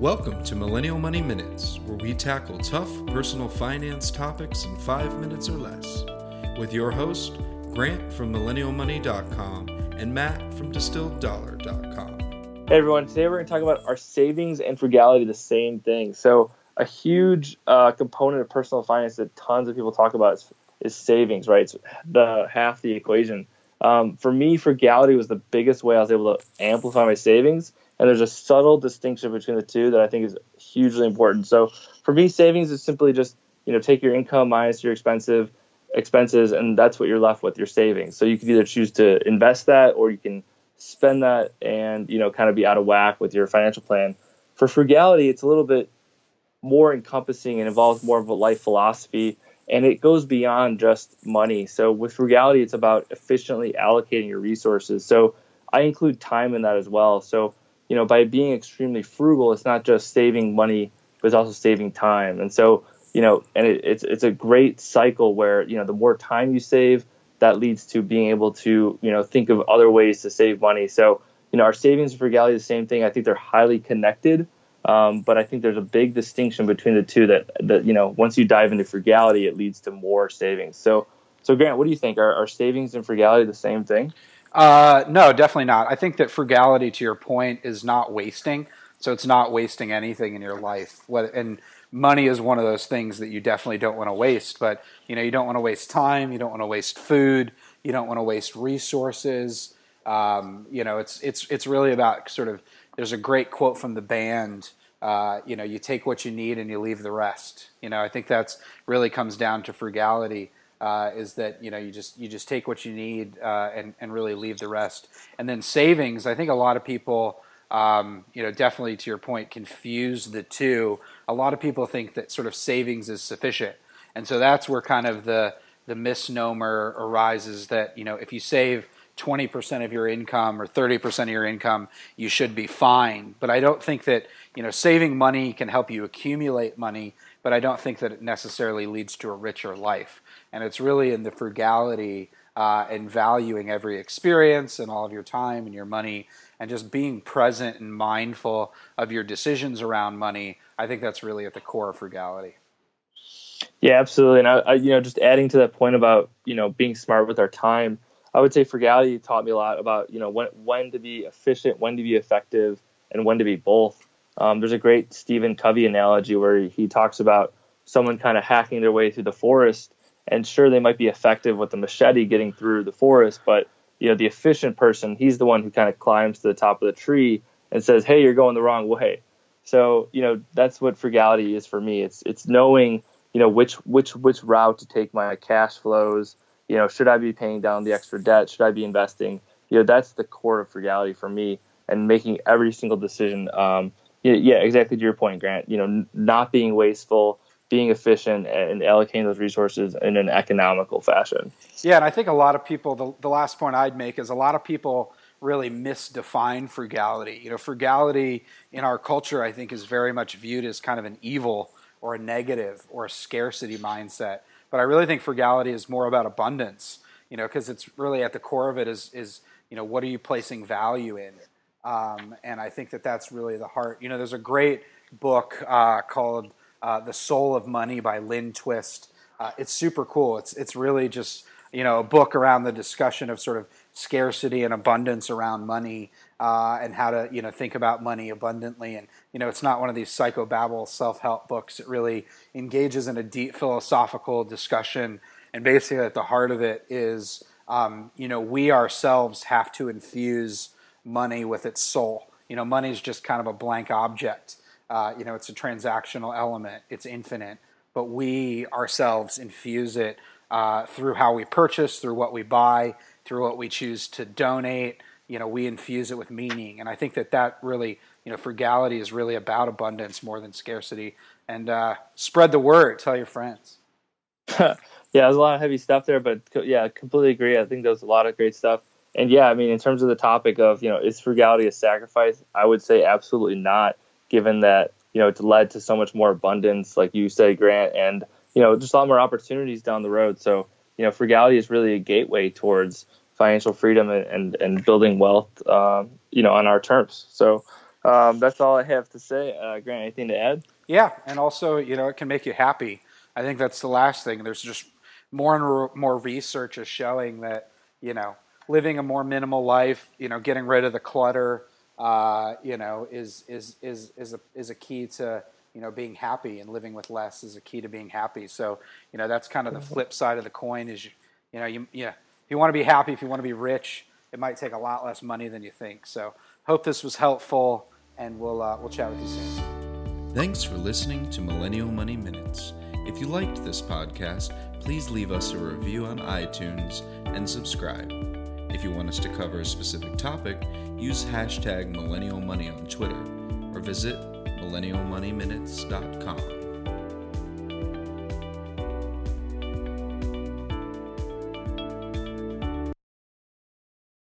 Welcome to Millennial Money Minutes, where we tackle tough personal finance topics in five minutes or less. With your host, Grant from MillennialMoney.com and Matt from DistilledDollar.com. Hey everyone, today we're going to talk about our savings and frugality, the same thing. So, a huge uh, component of personal finance that tons of people talk about is, is savings, right? It's the half the equation. Um, for me, frugality was the biggest way I was able to amplify my savings and there's a subtle distinction between the two that I think is hugely important. So for me, savings is simply just you know take your income minus your expensive expenses, and that's what you're left with your savings. So you can either choose to invest that, or you can spend that and you know kind of be out of whack with your financial plan. For frugality, it's a little bit more encompassing and involves more of a life philosophy and it goes beyond just money. So with frugality, it's about efficiently allocating your resources. So I include time in that as well. So you know, by being extremely frugal, it's not just saving money, but it's also saving time. And so, you know, and it, it's it's a great cycle where you know the more time you save, that leads to being able to you know think of other ways to save money. So, you know, our savings and frugality the same thing. I think they're highly connected. Um, but I think there's a big distinction between the two that, that, you know, once you dive into frugality, it leads to more savings. So, so Grant, what do you think? Are, are savings and frugality the same thing? Uh, no, definitely not. I think that frugality, to your point, is not wasting. So it's not wasting anything in your life. And money is one of those things that you definitely don't want to waste. But you know, you don't want to waste time. You don't want to waste food. You don't want to waste resources. Um, you know, it's it's it's really about sort of. There's a great quote from the band. Uh, you know, you take what you need and you leave the rest. You know, I think that's really comes down to frugality uh, is that you know you just you just take what you need uh, and and really leave the rest. And then savings, I think a lot of people. Um, you know, definitely to your point, confuse the two. A lot of people think that sort of savings is sufficient, and so that's where kind of the the misnomer arises that you know if you save 20% of your income or 30% of your income, you should be fine. But I don't think that, you know, saving money can help you accumulate money, but I don't think that it necessarily leads to a richer life. And it's really in the frugality uh, and valuing every experience and all of your time and your money and just being present and mindful of your decisions around money. I think that's really at the core of frugality. Yeah, absolutely. And I, I, you know, just adding to that point about you know being smart with our time, I would say frugality taught me a lot about you know when when to be efficient, when to be effective, and when to be both. Um, there's a great Stephen Covey analogy where he talks about someone kind of hacking their way through the forest and sure they might be effective with the machete getting through the forest but you know the efficient person he's the one who kind of climbs to the top of the tree and says hey you're going the wrong way. So you know that's what frugality is for me. It's it's knowing you know which which which route to take my cash flows. You know should i be paying down the extra debt? Should i be investing? You know that's the core of frugality for me and making every single decision um, yeah, exactly to your point grant you know not being wasteful being efficient and allocating those resources in an economical fashion. Yeah, and I think a lot of people, the, the last point I'd make is a lot of people really misdefine frugality. You know, frugality in our culture, I think, is very much viewed as kind of an evil or a negative or a scarcity mindset. But I really think frugality is more about abundance, you know, because it's really at the core of it is, is, you know, what are you placing value in? Um, and I think that that's really the heart. You know, there's a great book uh, called uh, The Soul of Money by Lynn Twist. Uh, it's super cool. It's, it's really just, you know, a book around the discussion of sort of scarcity and abundance around money uh, and how to, you know, think about money abundantly. And, you know, it's not one of these psychobabble self-help books. It really engages in a deep philosophical discussion. And basically at the heart of it is, um, you know, we ourselves have to infuse money with its soul. You know, money is just kind of a blank object. Uh, you know, it's a transactional element. It's infinite, but we ourselves infuse it uh, through how we purchase, through what we buy, through what we choose to donate. You know, we infuse it with meaning, and I think that that really, you know, frugality is really about abundance more than scarcity. And uh, spread the word. Tell your friends. yeah, there's a lot of heavy stuff there, but yeah, completely agree. I think there's a lot of great stuff. And yeah, I mean, in terms of the topic of you know, is frugality a sacrifice? I would say absolutely not given that you know it's led to so much more abundance, like you say, Grant, and you know just a lot more opportunities down the road. So you know, frugality is really a gateway towards financial freedom and and, and building wealth, um, you know, on our terms. So um, that's all I have to say. Uh, Grant, anything to add? Yeah, and also, you know, it can make you happy. I think that's the last thing. There's just more and more research is showing that, you know, living a more minimal life, you know, getting rid of the clutter, uh, you know, is is is is a is a key to you know being happy and living with less is a key to being happy. So you know that's kind of the flip side of the coin. Is you, you know you yeah if you want to be happy, if you want to be rich, it might take a lot less money than you think. So hope this was helpful, and we'll uh, we'll chat with you soon. Thanks for listening to Millennial Money Minutes. If you liked this podcast, please leave us a review on iTunes and subscribe. If you want us to cover a specific topic, use hashtag millennial money on Twitter or visit millennialmoneyminutes.com.